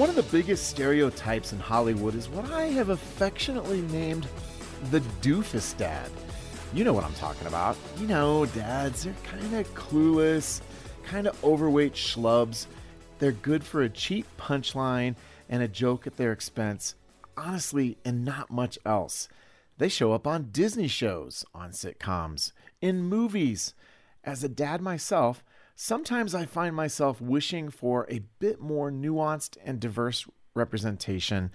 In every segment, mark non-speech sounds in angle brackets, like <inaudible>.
One of the biggest stereotypes in Hollywood is what I have affectionately named the doofus dad. You know what I'm talking about. You know, dads, they're kind of clueless, kind of overweight schlubs. They're good for a cheap punchline and a joke at their expense, honestly, and not much else. They show up on Disney shows, on sitcoms, in movies. As a dad myself, sometimes I find myself wishing for a bit more nuanced and diverse representation,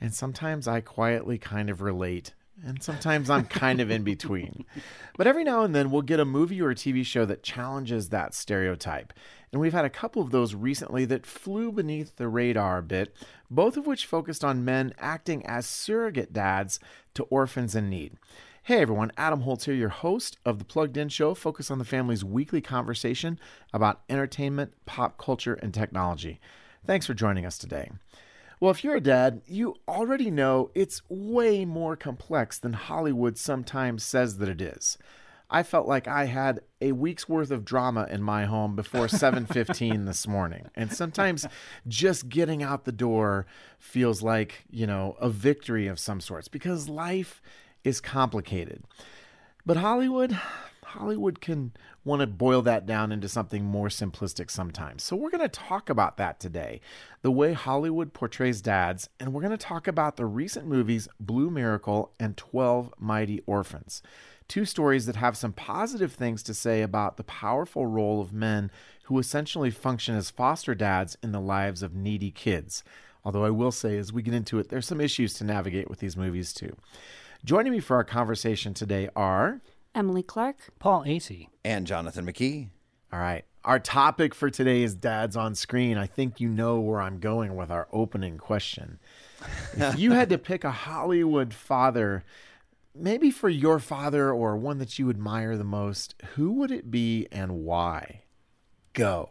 and sometimes I quietly kind of relate, and sometimes I'm kind of in between. <laughs> But every now and then we'll get a movie or a TV show that challenges that stereotype. And we've had a couple of those recently that flew beneath the radar a bit, both of which focused on men acting as surrogate dads to orphans in need. Hey everyone, Adam Holz here, your host of the Plugged In Show, focus on the family's weekly conversation about entertainment, pop culture, and technology. Thanks for joining us today. Well, if you're a dad, you already know it's way more complex than Hollywood sometimes says that it is. I felt like I had a week's worth of drama in my home before <laughs> 7:15 this morning. And sometimes just getting out the door feels like, you know, a victory of some sorts because life is complicated. But Hollywood, Hollywood can want to boil that down into something more simplistic sometimes. So we're going to talk about that today. The way Hollywood portrays dads, and we're going to talk about the recent movies Blue Miracle and 12 Mighty Orphans. Two stories that have some positive things to say about the powerful role of men who essentially function as foster dads in the lives of needy kids. Although I will say, as we get into it, there's some issues to navigate with these movies too. Joining me for our conversation today are Emily Clark. Paul Asay. And Jonathan McKee. All right. Our topic for today is dads on screen. I think you know where I'm going with our opening question. if <laughs> you had to pick a Hollywood father, maybe for your father or one that you admire the most, who would it be and why? Go.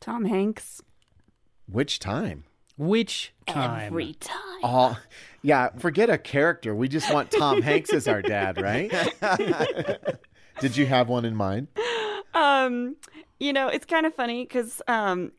Tom Hanks. Which time? Which time? Every time. All yeah, forget a character. We just want Tom <laughs> Hanks as our dad, right? <laughs> Did you have one in mind? Um, you know, it's kind of funny because um,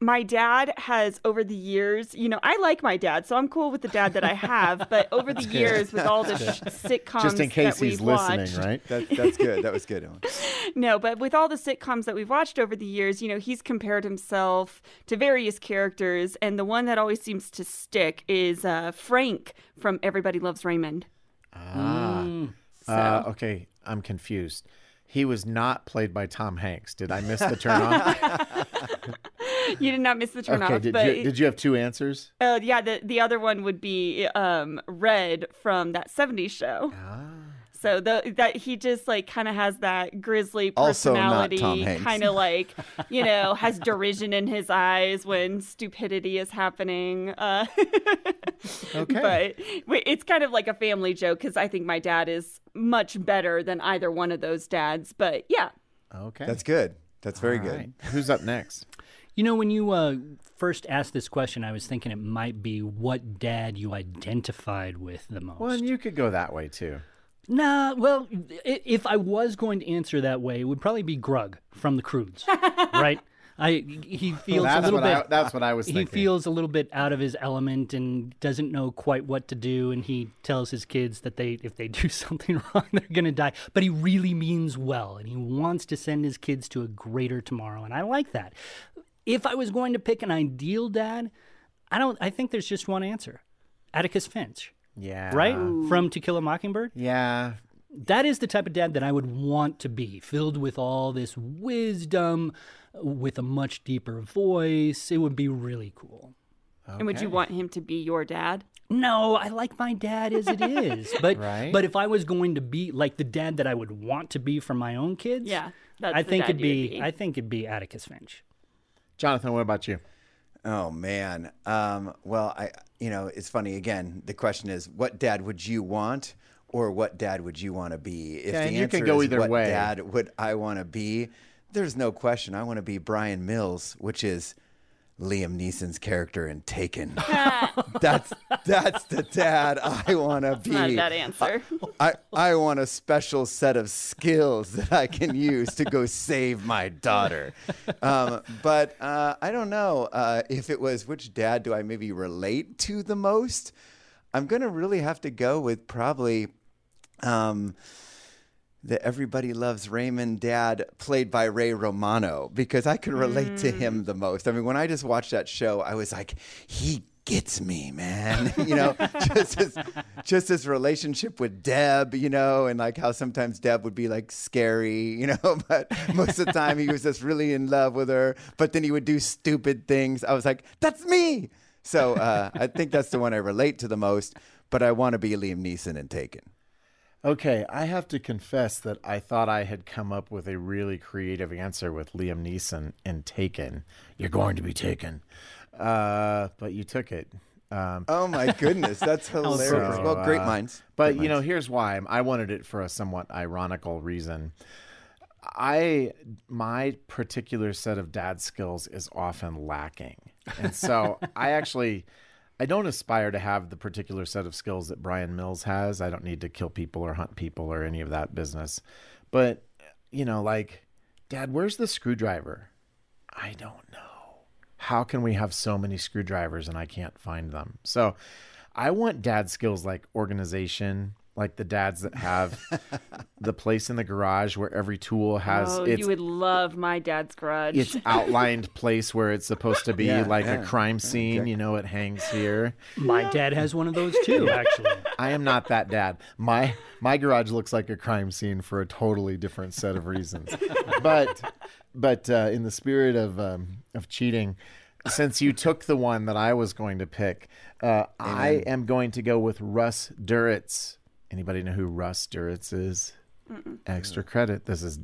my dad has over the years, you know, I like my dad, so I'm cool with the dad that I have. But <laughs> over the years, with all the sh- sitcoms, Just in case that he's we've listening, watched, right? That, that's good. That was good, Ellen. <laughs> No, but with all the sitcoms that we've watched over the years, you know, he's compared himself to various characters, and the one that always seems to stick is uh, Frank from Everybody Loves Raymond. Ah. So Uh, okay, I'm confused. He was not played by Tom Hanks. Did I miss the turn <laughs> off? <laughs> you did not miss the turn okay, off, did but you did you have two answers? Uh, yeah, the the other one would be um, Red from that '70s show. Ah. So the, that he just like kind of has that grizzly personality, kind of like you know has derision in his eyes when stupidity is happening. Uh, <laughs> Okay. but it's kind of like a family joke because I think my dad is much better than either one of those dads. But yeah, Okay. That's good. That's very All good. Who's up next? You know, when you uh, first asked this question, I was thinking it might be what dad you identified with the most. Well, and you could go that way too. Nah, well, if I was going to answer that way, it would probably be Grug from the Croods, <laughs> right? I he feels That's a little what I- bit. that's what I was He thinking. feels a little bit out of his element and doesn't know quite what to do, and he tells his kids that they if they <laughs> do something wrong, they're gonna die. But he really means well, and he wants to send his kids to a greater tomorrow, and I like that. If I was going to pick an ideal dad, I don't. I think there's just one answer: Atticus Finch, Yeah. right from To Kill a Mockingbird Yeah. that is the type of dad that I would want to be, filled with all this wisdom, with a much deeper voice. It would be really cool. and would you want him to be your dad? No, I like my dad as it is, <laughs> but Right. but if I was going to be like the dad that I would want to be for my own kids, Yeah, that's I the think dad it'd you be, would be. I think it'd be Atticus Finch. Jonathan, what about you? Oh man. Um, well, I you know it's funny again. The question is, what dad would you want, or what dad would you want to be? If Yeah, the and you answer can go is either what way. dad would I want to be, there's no question. I want to be Brian Mills, which is Liam Neeson's character in Taken. <laughs> <laughs> that's that's the dad I want to be. Not a bad answer. I, I want a special set of skills that I can use to go save my daughter. Um, but uh, I don't know uh, if it was which dad do I maybe relate to the most. I'm going to really have to go with probably um, the Everybody Loves Raymond dad, played by Ray Romano, because I could relate to him the most. I mean, when I just watched that show, I was like, he gets me, man. <laughs> you know, just his, just his relationship with Deb, you know, and like how sometimes Deb would be like scary, you know, <laughs> but most of the time he was just really in love with her. But then he would do stupid things. I was like, that's me. So uh, I think that's the one I relate to the most. But I want to be Liam Neeson and Taken. Okay, I have to confess that I thought I had come up with a really creative answer with Liam Neeson and Taken. You're going to be taken. Uh, but you took it. Um, Oh my <laughs> goodness, that's hilarious. so, well, great uh, minds. But Great you know, here's why. I wanted it for a somewhat ironical reason. I my particular set of dad skills is often lacking. And so <laughs> I actually I don't aspire to have the particular set of skills that Brian Mills has. I don't need to kill people or hunt people or any of that business. But you know, like dad, where's the screwdriver? I don't know. How can we have so many screwdrivers and I can't find them? So I want dad skills like organization, like the dads that have <laughs> the place in the garage where every tool has oh, its you would love my dad's garage. its <laughs> outlined place where it's supposed to be Yeah, like yeah. a crime scene, you know, it hangs here. My dad has one of those too, actually. I am not that dad. My my garage looks like a crime scene for a totally different set of reasons. But but uh, in the spirit of um, of cheating, since you took the one that I was going to pick, uh, I am going to go with Russ Duritz. Anybody know who Russ Duritz is? Extra credit. This is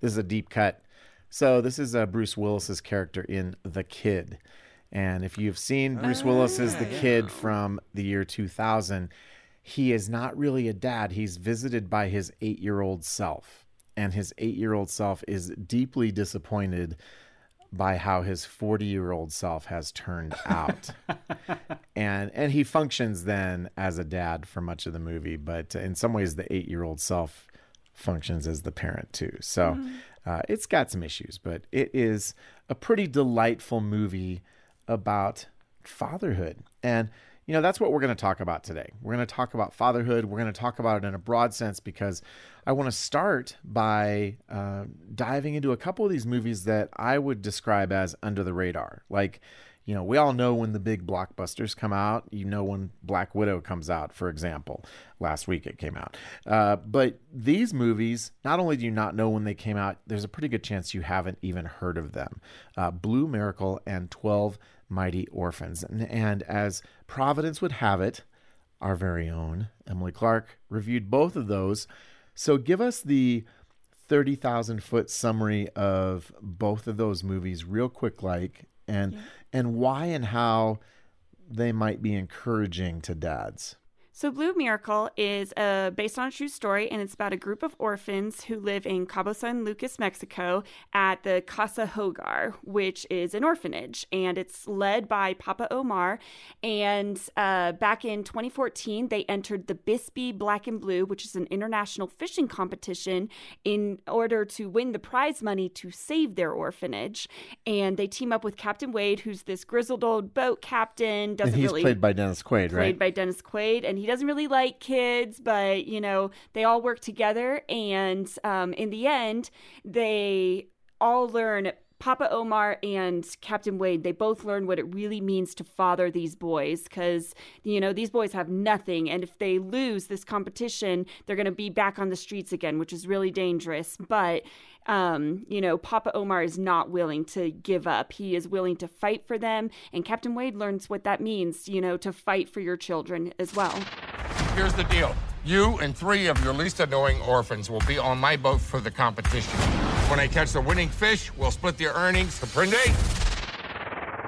this is a deep cut. So this is uh, Bruce Willis's character in The Kid, and if you've seen Bruce Willis as the kid from the year 2000, he is not really a dad. He's visited by his eight-year-old self, and his eight-year-old self is deeply disappointed by how his 40-year-old self has turned <laughs> out. and and he functions then as a dad for much of the movie, but in some ways the 8-year-old self functions as the parent too. So uh, it's got some issues, but it is a pretty delightful movie about fatherhood. And, you know, that's what we're going to talk about today. We're going to talk about fatherhood. We're going to talk about it in a broad sense because I want to start by uh, diving into a couple of these movies that I would describe as under the radar. Like, you know, we all know when the big blockbusters come out. You know when Black Widow comes out, for example. Last week it came out. Uh, but these movies, not only do you not know when they came out, there's a pretty good chance you haven't even heard of them. Uh, Blue Miracle and 12 Mighty Orphans. And, and as Providence would have it, our very own Emily Clark reviewed both of those. So give us the 30,000 foot summary of both of those movies, real quick, like, and and why and how they might be encouraging to dads. So, Blue Miracle is uh, based on a true story, and it's about a group of orphans who live in Cabo San Lucas, Mexico, at the Casa Hogar, which is an orphanage, and it's led by Papa Omar. And uh, back in 2014, they entered the Bisbee Black and Blue, which is an international fishing competition, in order to win the prize money to save their orphanage. And they team up with Captain Wade, who's this grizzled old boat captain. Doesn't and he's really played by Dennis Quaid, played right? by Dennis Quaid, and he doesn't really like kids, but you know they all work together, and um, in the end, they all learn. Papa Omar and Captain Wade, they both learn what it really means to father these boys because, you know, these boys have nothing. And if they lose this competition, they're going to be back on the streets again, which is really dangerous. But, um, you know, Papa Omar is not willing to give up. He is willing to fight for them. And Captain Wade learns what that means, you know, to fight for your children as well. Here's the deal. You and three of your least annoying orphans will be on my boat for the competition. When I catch the winning fish, we'll split the earnings. Comprende?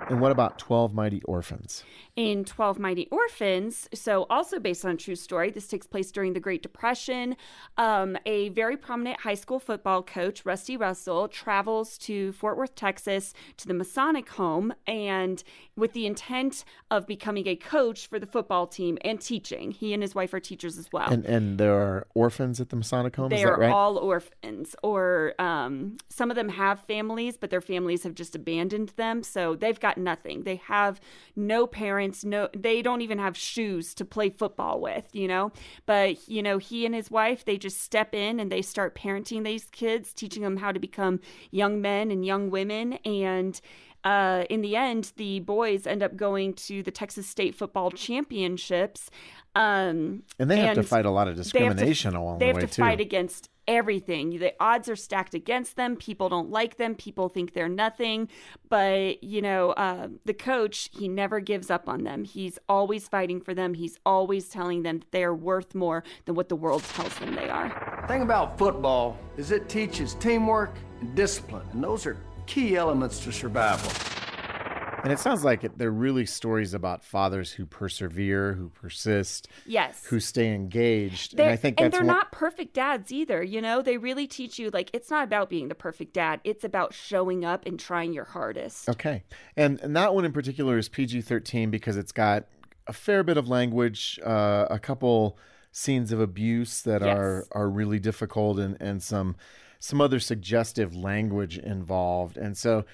And what about 12 Mighty Orphans? in 12 Mighty Orphans, so also based on a true story. This takes place during the Great Depression. Um, a very prominent high school football coach, Rusty Russell, travels to Fort Worth, Texas, to the Masonic home, and with the intent of becoming a coach for the football team and teaching. He and his wife are teachers as well. And and there are orphans at the Masonic home. They is that are right? all orphans, or um, some of them have families, but their families have just abandoned them. So they've got nothing. They have no parents. No, they don't even have shoes to play football with. You know, but you know, he and his wife they just step in and they start parenting these kids, teaching them how to become young men and young women, and uh, in the end, the boys end up going to the Texas State Football Championships. Um, and they have to fight a lot of they have to- discrimination along they the have way to too. fight against everything. The odds are stacked against them. People don't like them. People think they're nothing. But you know, uh, the coach he never gives up on them. He's always fighting for them. He's always telling them that they are worth more than what the world tells them they are. thing about football is it teaches teamwork and discipline, and those are key elements to survival. And it sounds like it, they're really stories about fathers who persevere, who persist, Yes. who stay engaged. They're, and I think that's they're one- not perfect dads either. You know, they really teach you like it's not about being the perfect dad. It's about showing up and trying your hardest. Okay. And and that one in particular is PG 13 because it's got a fair bit of language, uh, a couple scenes of abuse that are, are really difficult and, and some some other suggestive language involved. And so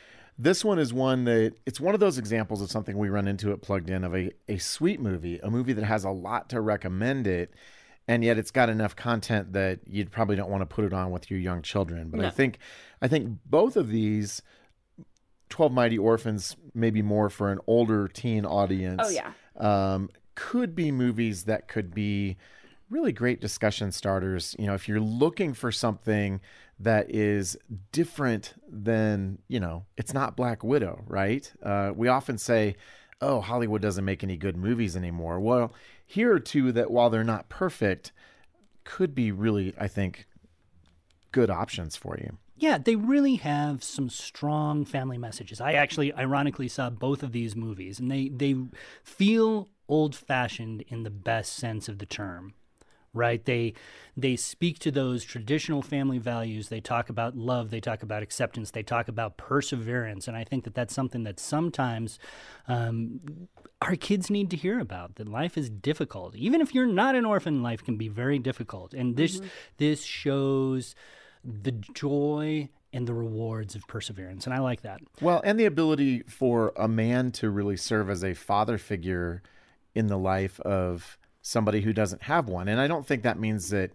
this one is one that it's one of those examples of something we run into at Plugged In of a, a sweet movie, a movie that has a lot to recommend it. And yet it's got enough content that you probably don't want to put it on with your young children. But I think I think both of these 12 Mighty Orphans, maybe more for an older teen audience. Oh, yeah. Um, could be movies that could be really great discussion starters. You know, if you're looking for something that is different than, you know, it's not Black Widow, right? Uh, we often say, oh, Hollywood doesn't make any good movies anymore. Well, here are two that, while they're not perfect, could be really, I think, good options for you. Yeah, they really have some strong family messages. I actually, ironically, saw both of these movies, and they they feel old fashioned in the best sense of the term. Right? They they speak to those traditional family values. They talk about love. They talk about acceptance. They talk about perseverance. And I think that that's something that sometimes um, our kids need to hear about. That life is difficult. Even if you're not an orphan, life can be very difficult. And this this shows the joy and the rewards of perseverance. And I like that. Well, and the ability for a man to really serve as a father figure in the life of somebody who doesn't have one. And I don't think that means that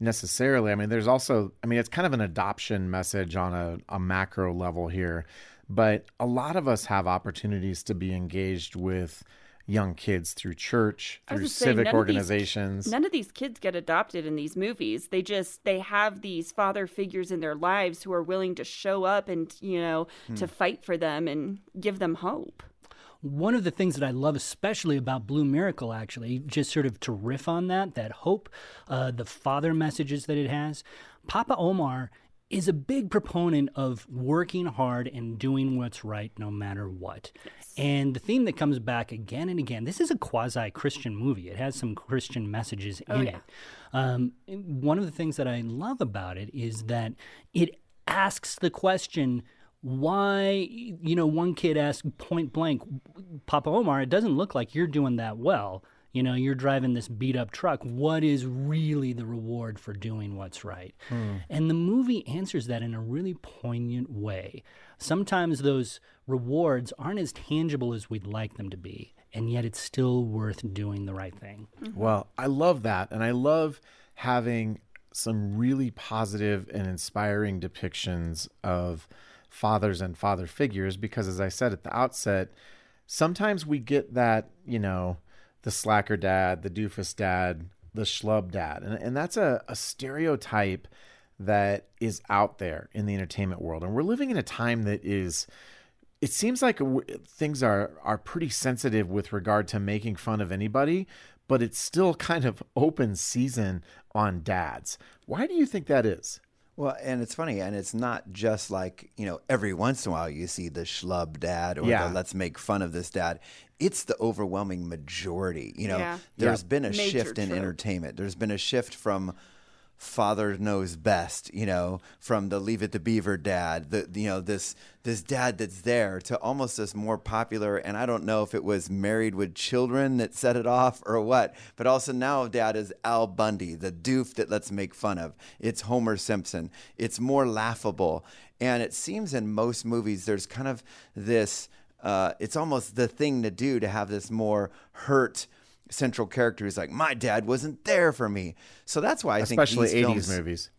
necessarily. I mean, there's also, I mean, it's kind of an adoption message on a, a macro level here. But a lot of us have opportunities to be engaged with young kids through church, through saying, civic none of these- organizations. None of these kids get adopted in these movies. They just they have these father figures in their lives who are willing to show up and you know Hmm. to fight for them and give them hope. One of the things that I love, especially about Blue Miracle, actually, just sort of to riff on that, that hope, uh, the father messages that it has, Papa Omar is a big proponent of working hard and doing what's right no matter what. And the theme that comes back again and again, this is a quasi Christian movie. It has some Christian messages in yeah. it. Um, one of the things that I love about it is that it asks the question why you know one kid asked point blank papa omar it doesn't look like you're doing that well. You know you're driving this beat up truck. What is really the reward for doing what's right? Hmm. And the movie answers that in a really poignant way. Sometimes those rewards aren't as tangible as we'd like them to be and yet it's still worth doing the right thing. Mm-hmm. Well, I love that. And I love having some really positive and inspiring depictions of fathers and father figures because, as I said at the outset, sometimes we get that, you know, the slacker dad, the doofus dad, the schlub dad. And, and that's a, a stereotype that is out there in the entertainment world. And we're living in a time that is it seems like things are are pretty sensitive with regard to making fun of anybody, but it's still <laughs> kind of open season on dads. Why do you think that is? Well, and it's funny, and it's not just like, you know, every once in a while you see the schlub dad or Yeah. the let's make fun of this dad. It's the overwhelming majority. You know, Yeah. there's Yeah. been a Major shift in trope. entertainment. There's been a shift from father knows best, you know, from the leave it to beaver dad, the you know, this this dad that's there to almost this more popular and I don't know if it was married with children that set it off or what, but also now dad is Al Bundy, the doof that let's make fun of. It's Homer Simpson. It's more laughable. And it seems in most movies there's kind of this uh, it's almost the thing to do to have this more hurt central character who's like, my dad wasn't there for me. So that's why I think Especially think 80s these films, movies.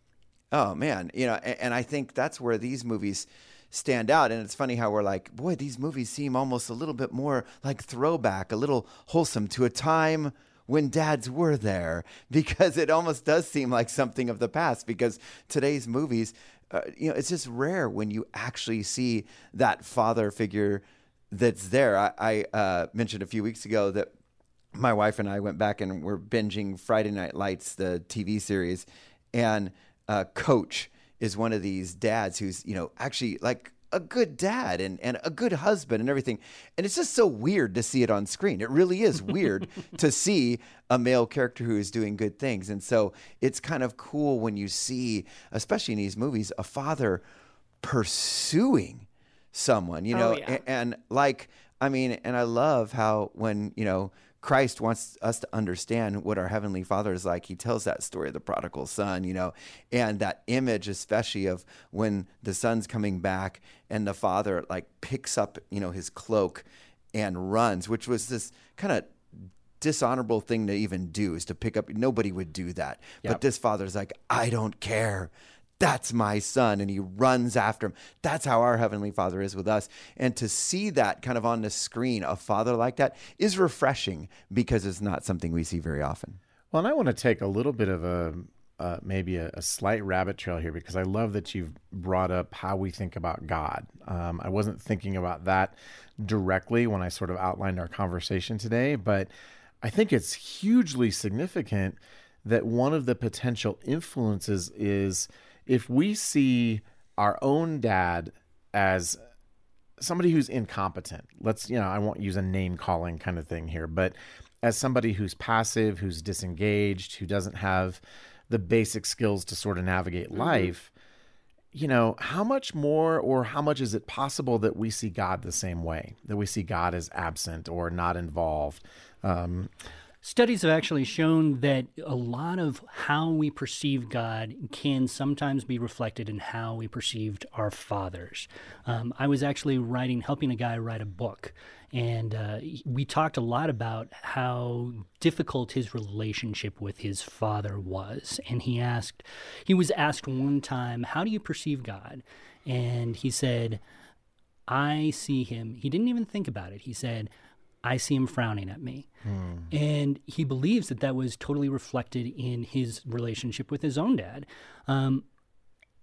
Oh man, you know, and, and I think that's where these movies stand out. And it's funny how we're like, boy, these movies seem almost a little bit more like throwback, a little wholesome to a time when dads were there, <laughs> because it almost does seem like something of the past. Because today's movies, uh, you know, it's just rare when you actually see that father figure that's there. I, I uh, mentioned a few weeks ago that my wife and I went back and we're binging Friday Night Lights, the TV series, and uh, Coach is one of these dads who's you know actually like a good dad and, and a good husband and everything. And it's just so weird to see it on screen. It really is weird <laughs> to see a male character who is doing good things. And so it's kind of cool when you see, especially in these movies, a father pursuing someone, you Oh, know, yeah. a- and like, I mean, and I love how when, you know, Christ wants us to understand what our heavenly Father is like. He tells that story of the prodigal son, you know, and that image, especially of when the son's coming back and the father like picks up, you know, his cloak and runs, which was this kind of dishonorable thing to even do is to pick up. Nobody would do that. But this father's like, I don't care. That's my son. And he runs after him. That's how our Heavenly Father is with us. And to see that kind of on the screen, a father like that, is refreshing because it's not something we see very often. Well, and I want to take a little bit of a uh, maybe a, a slight rabbit trail here because I love that you've brought up how we think about God. Um, I wasn't thinking about that directly when I sort of outlined our conversation today, but I think it's hugely significant that one of the potential influences is if we see our own dad as somebody who's incompetent. Let's, you know, I won't use a name calling kind of thing here, but as somebody who's passive, who's disengaged, who doesn't have the basic skills to sort of navigate life, you know, how much more or how much is it possible that we see God the same way, that we see God as absent or not involved? Um, Studies have actually shown that a lot of how we perceive God can sometimes be reflected in how we perceived our fathers. Um, I was actually writing, helping a guy write a book, and uh, we talked a lot about how difficult his relationship with his father was. And he asked, he was asked one time, "How do you perceive God?" And he said, I see him. He didn't even think about it. He said, I see him frowning at me. And he believes that that was totally reflected in his relationship with his own dad. Um,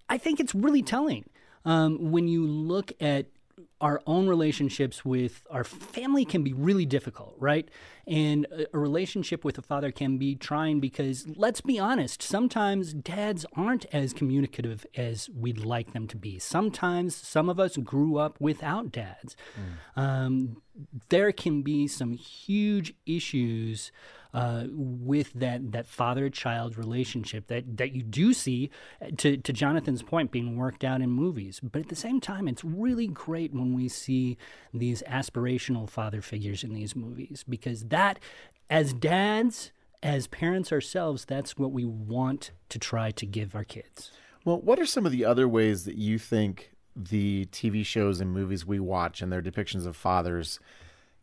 I think it's really telling um, when you look at our own relationships with our family can be really difficult, right? And a, a relationship with a father can be trying because let's be honest, sometimes dads aren't as communicative as we'd like them to be. Sometimes some of us grew up without dads. Um, there can be some huge issues uh, with that that father child relationship that that you do see uh, to to Jonathan's point being worked out in movies. But at the same time it's really great when we see these aspirational father figures in these movies because that as dads as parents ourselves that's what we want to try to give our kids. Well, what are some of the other ways that you think the TV shows and movies we watch and their depictions of fathers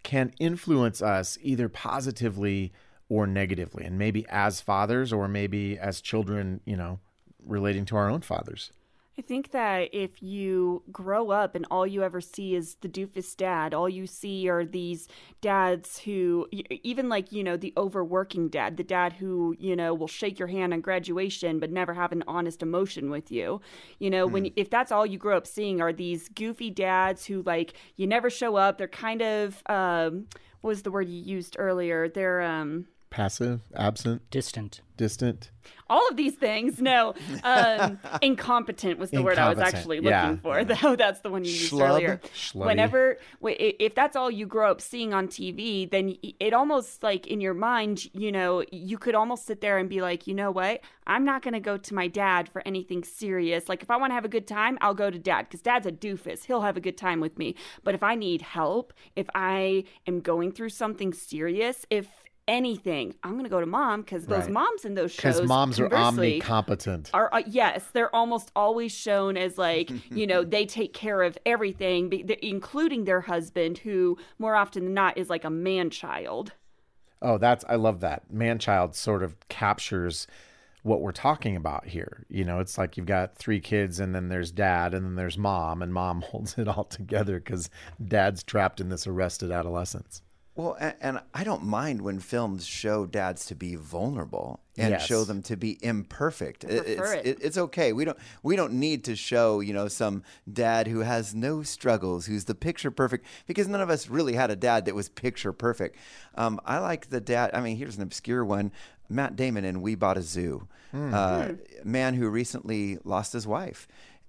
can influence us either positively or negatively? And maybe as fathers or maybe as children, you know, relating to our own fathers? I think that if you grow up and all you ever see is the doofus dad, all you see are these dads who, even like, you know, the overworking dad, the dad who, you know, will shake your hand on graduation but never have an honest emotion with you. You know, when if that's all you grow up seeing are these goofy dads who, like, you never show up, they're kind of, um, what was the word you used earlier? They're, um, passive, absent, Distant. distant. all of these things. No, um, <laughs> incompetent was the word I was actually looking yeah. for. Though <laughs> that's the one you used Schlub? earlier. Schlubby. Whenever, if that's all you grow up seeing on TV, then it almost like in your mind, you know, you could almost sit there and be like, you know what? I'm not going to go to my dad for anything serious. Like if I want to have a good time, I'll go to dad because dad's a doofus. He'll have a good time with me. But if I need help, if I am going through something serious, if anything, I'm going to go to mom because those Right. moms in those shows Because moms are omnicompetent. are uh, yes they're almost always shown as like <laughs> you know they take care of everything including their husband who more often than not is like a man child Oh, that's I love that. Man child sort of captures what we're talking about here. You know, it's like you've got three kids and then there's dad and then there's mom and mom <laughs> holds it all together cuz dad's trapped in this arrested adolescence. Well, and, and I don't mind when films show dads to be vulnerable and Yes. show them to be imperfect. It- it's, it. it's okay. We don't we don't need to show you know some dad who has no struggles, who's the picture perfect, because none of us really had a dad that was picture perfect. Um, I like the dad. I mean, here's an obscure one: Matt Damon in We Bought a Zoo, uh, man who recently lost his wife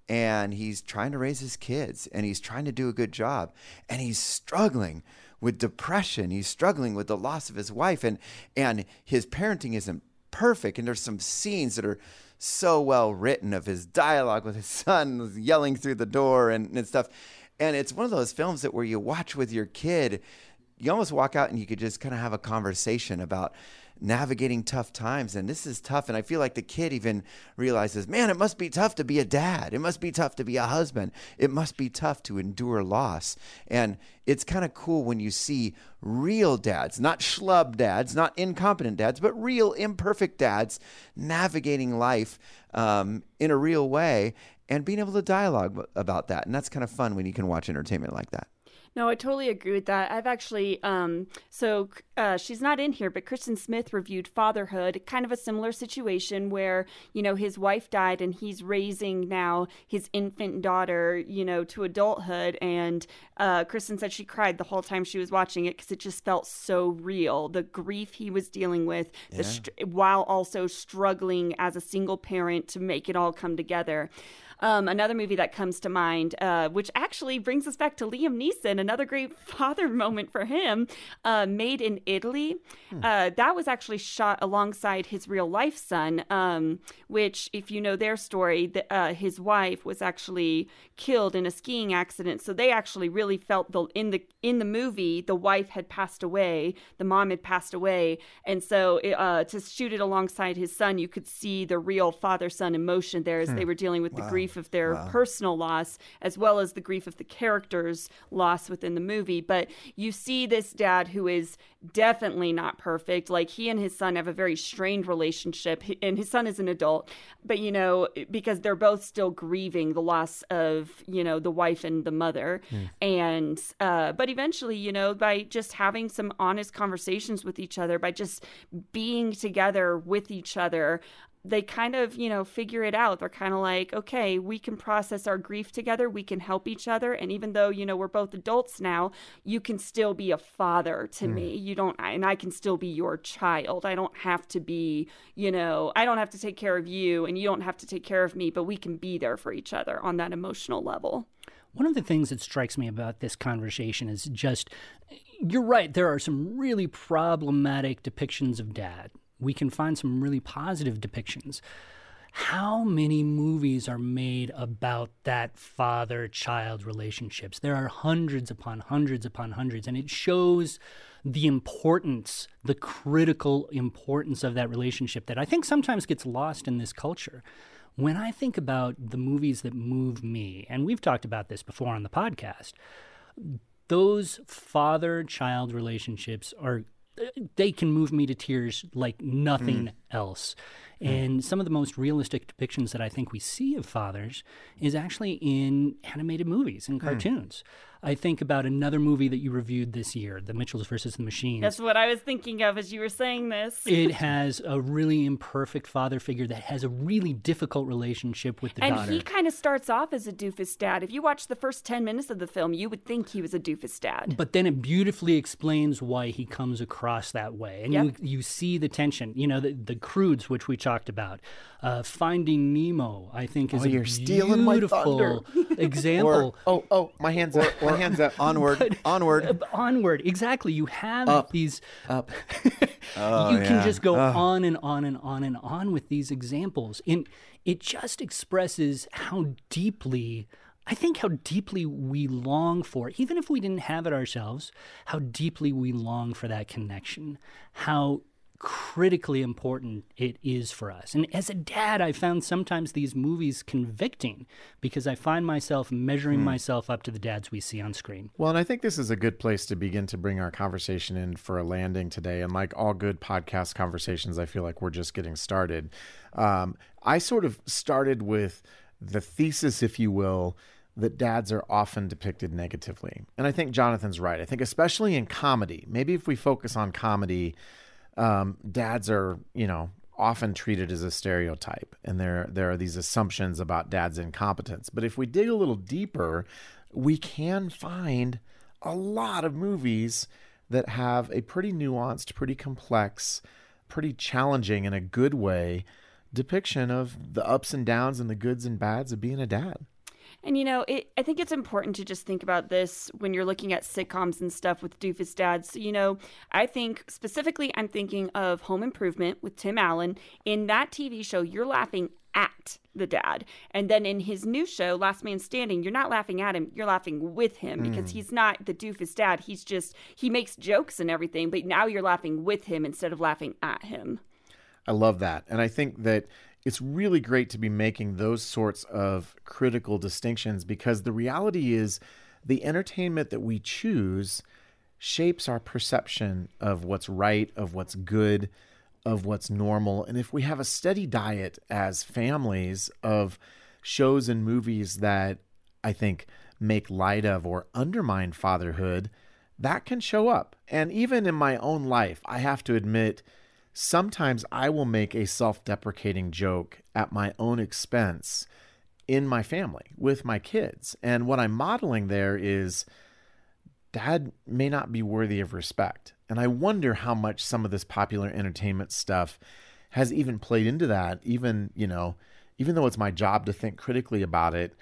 and he's trying to raise his kids and he's trying to do a good job and he's struggling with depression. He's struggling with the loss of his wife and and his parenting isn't perfect and there's some scenes that are so well written of his dialogue with his <laughs> son yelling through the door and, and stuff. And it's one of those films that where you watch with your kid you almost walk out and you could just kind of have a conversation about navigating tough times and this is tough and i feel like the kid even realizes man it must be tough to be a dad. It must be tough to be a husband. It must be tough to endure loss. And it's kind of cool when you see real dads not schlub dads not incompetent dads but real imperfect dads navigating life um, in a real way and being able to dialogue about that and that's kind of fun when you can watch entertainment like that No, I totally agree with that. I've actually, um, so uh, she's not in here, but Kristin Smith reviewed Fatherhood, kind of a similar situation where, you know, his wife died and he's raising now his infant daughter, you know, to adulthood. And uh, Kristin said she cried the whole time she was watching it because it just felt so real. The grief he was dealing with, the str- while also struggling as a single parent to make it all come together. Um, another movie that comes to mind, uh, which actually brings us back to Liam Neeson, another great <laughs> father moment for him, uh, Made in Italy. Uh, that was actually shot alongside his real life son, um, which, if you know their story, the, uh, his wife was actually killed in a skiing accident. So they actually really felt the in the in the movie the wife had passed away, the mom had passed away, and so it, uh, to shoot it alongside his son, you could see the real father son emotion there as they were dealing with the grief of their personal loss as well as the grief of the characters' loss within the movie. But you see this dad who is definitely not perfect. Like he and his son have a very strained relationship, and his son is an adult. But you know, because they're both still grieving the loss of you know the wife and the mother, and uh, but eventually, you know, by just having some honest conversations with each other, by just being together with each other they kind of, you know, figure it out. They're kind of like, okay, we can process our grief together. We can help each other. And even though, you know, we're both adults now, you can still be a father to me. Mm. You don't, and I can still be your child. I don't have to be, you know, I don't have to take care of you and you don't have to take care of me, but we can be there for each other on that emotional level. One of the things that strikes me about this conversation is just you're right, there are some really problematic depictions of dad. We can find some really positive depictions. How many movies are made about that father child relationships? There are hundreds upon hundreds upon hundreds, and it shows the importance, the critical importance of that relationship that I think sometimes gets lost in this culture. When I think about the movies that move me, and we've talked about this before on the podcast, those father child relationships are they can move me to tears like nothing hmm. Else. Hmm. And some of the most realistic depictions that I think we see of fathers is actually in animated movies and hmm. cartoons. I think about another movie that you reviewed this year, The Mitchells versus the Machines. That's what I was thinking of as you were saying this. it <laughs> has a really imperfect father figure that has a really difficult relationship with the and daughter. he kind of starts off as a doofus dad. If you watch the first 10 minutes of the film, you would think he was a doofus dad. but then it beautifully explains why he comes across that way and you you see the tension you know the, the Croods which we talked about uh, finding nemo i think is Oh, a you're stealing beautiful <laughs> example Oh, oh, my hands up. my hands up. Onward, <laughs> onward. onward exactly you have these Up. <laughs> you can just go on and on and on and on with these examples and it just expresses how deeply i think how deeply we long for even if we didn't have it ourselves how deeply we long for that connection how critically important it is for us and as a dad i found sometimes these movies convicting because i find myself measuring myself up to the dads we see on screen Well, and I think this is a good place to begin to bring our conversation in for a landing today. And like all good podcast conversations, I feel like we're just getting started. Um, I sort of started with the thesis, if you will, that dads are often depicted negatively. And I think Jonathan's right. I think, especially in comedy, maybe if we focus on comedy, um, dads are, you know, often treated as a stereotype and there there are these assumptions about dad's incompetence. But if we dig a little deeper we can find a lot of movies that have a pretty nuanced pretty complex pretty challenging in a good way depiction of the ups and downs and the goods and bads of being a dad And you know, it, I think it's important to just think about this when you're looking at sitcoms and stuff with doofus dads. You know, I think specifically, I'm thinking of Home Improvement with Tim Allen. In that TV show, you're laughing at the dad. And then in his new show, Last Man Standing, you're not laughing at him, you're laughing with him hmm. because he's not the doofus dad. He's just, he makes jokes and everything, but now you're laughing with him instead of laughing at him. I love that. And I think that it's really great to be making those sorts of critical distinctions because the reality is the entertainment that we choose shapes our perception of what's right, of what's good, of what's normal. And if we have a steady diet as families of shows and movies that I think make light of or undermine fatherhood, that can show up. And even in my own life, I have to admit, sometimes I will make a self deprecating joke at my own expense in my family with my kids. And what I'm modeling there is dad may not be worthy of respect. And I wonder how much some of this popular entertainment stuff has even played into that, even, you know, even though it's my job to think critically about it.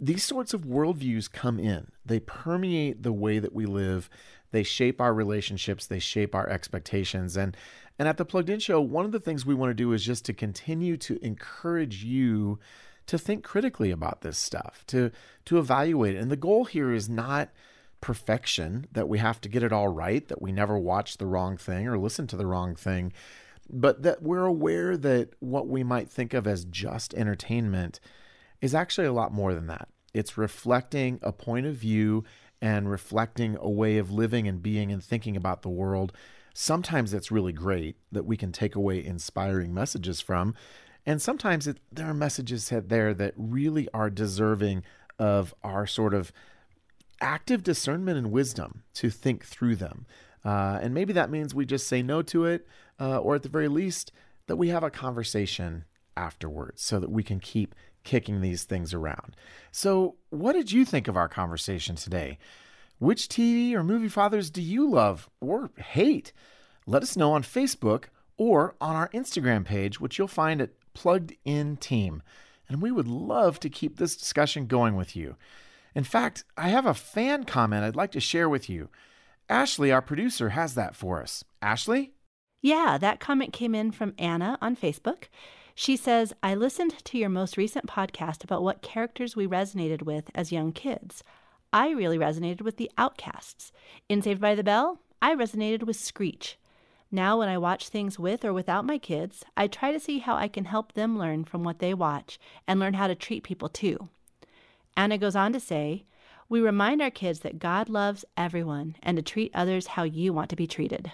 These sorts of worldviews come in. They permeate the way that we live. They shape our relationships. They shape our expectations. And and at the Plugged In Show, one of the things we want to do is just to continue to encourage you to think critically about this stuff, to to evaluate it. And the goal here is not perfection, that we have to get it all right, that we never watch the wrong thing or listen to the wrong thing, but that we're aware that what we might think of as just entertainment is actually a lot more than that. It's reflecting a point of view and reflecting a way of living and being and thinking about the world. Sometimes it's really great that we can take away inspiring messages from. And sometimes it, there are messages there that really are deserving of our sort of active discernment and wisdom to think through them. Uh, and maybe that means we just say no to it, uh, or at the very least, that we have a conversation afterwards so that we can keep kicking these things around. So, what did you think of our conversation today? Which TV or movie fathers do you love or hate? Let us know on Facebook or on our Instagram page, which you'll find at Plugged In Team. And we would love to keep this discussion going with you. In fact, I have a fan comment I'd like to share with you. Ashley, our producer, has that for us. Ashley? Yeah, that comment came in from Anna on Facebook. She says, I listened to your most recent podcast about what characters we resonated with as young kids. I really resonated with the outcasts. In Saved by the Bell, I resonated with Screech. Now, when I watch things with or without my kids, I try to see how I can help them learn from what they watch and learn how to treat people too. Anna goes on to say, We remind our kids that God loves everyone and to treat others how you want to be treated.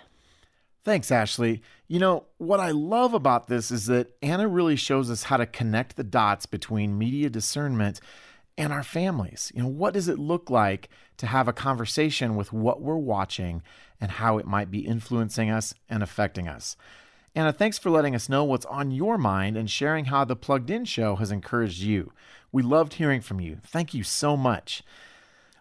Thanks, Ashley. You know, what I love about this is that Anna really shows us how to connect the dots between media discernment and our families. You know, what does it look like to have a conversation with what we're watching and how it might be influencing us and affecting us? Anna, thanks for letting us know what's on your mind and sharing how the Plugged In show has encouraged you. We loved hearing from you. Thank you so much.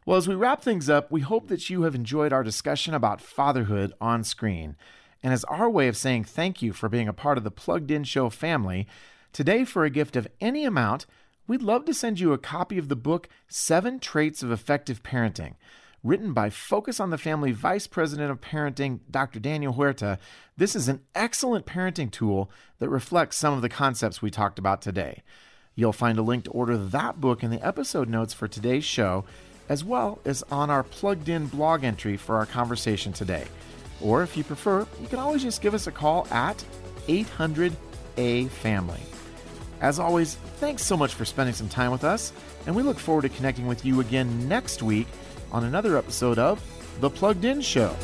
Well, as we wrap things up, we hope that you have enjoyed our discussion about fatherhood on screen. And as our way of saying thank you for being a part of the Plugged In Show family, today for a gift of any amount, we'd love to send you a copy of the book Seven Traits of Effective Parenting written by Focus on the Family Vice President of Parenting, Dr. Daniel Huerta. This is an excellent parenting tool that reflects some of the concepts we talked about today. You'll find a link to order that book in the episode notes for today's show, as well as on our plugged in blog entry for our conversation today. Or if you prefer, you can always just give us a call at 800 A Family. As always, thanks so much for spending some time with us, and we look forward to connecting with you again next week on another episode of The Plugged In Show.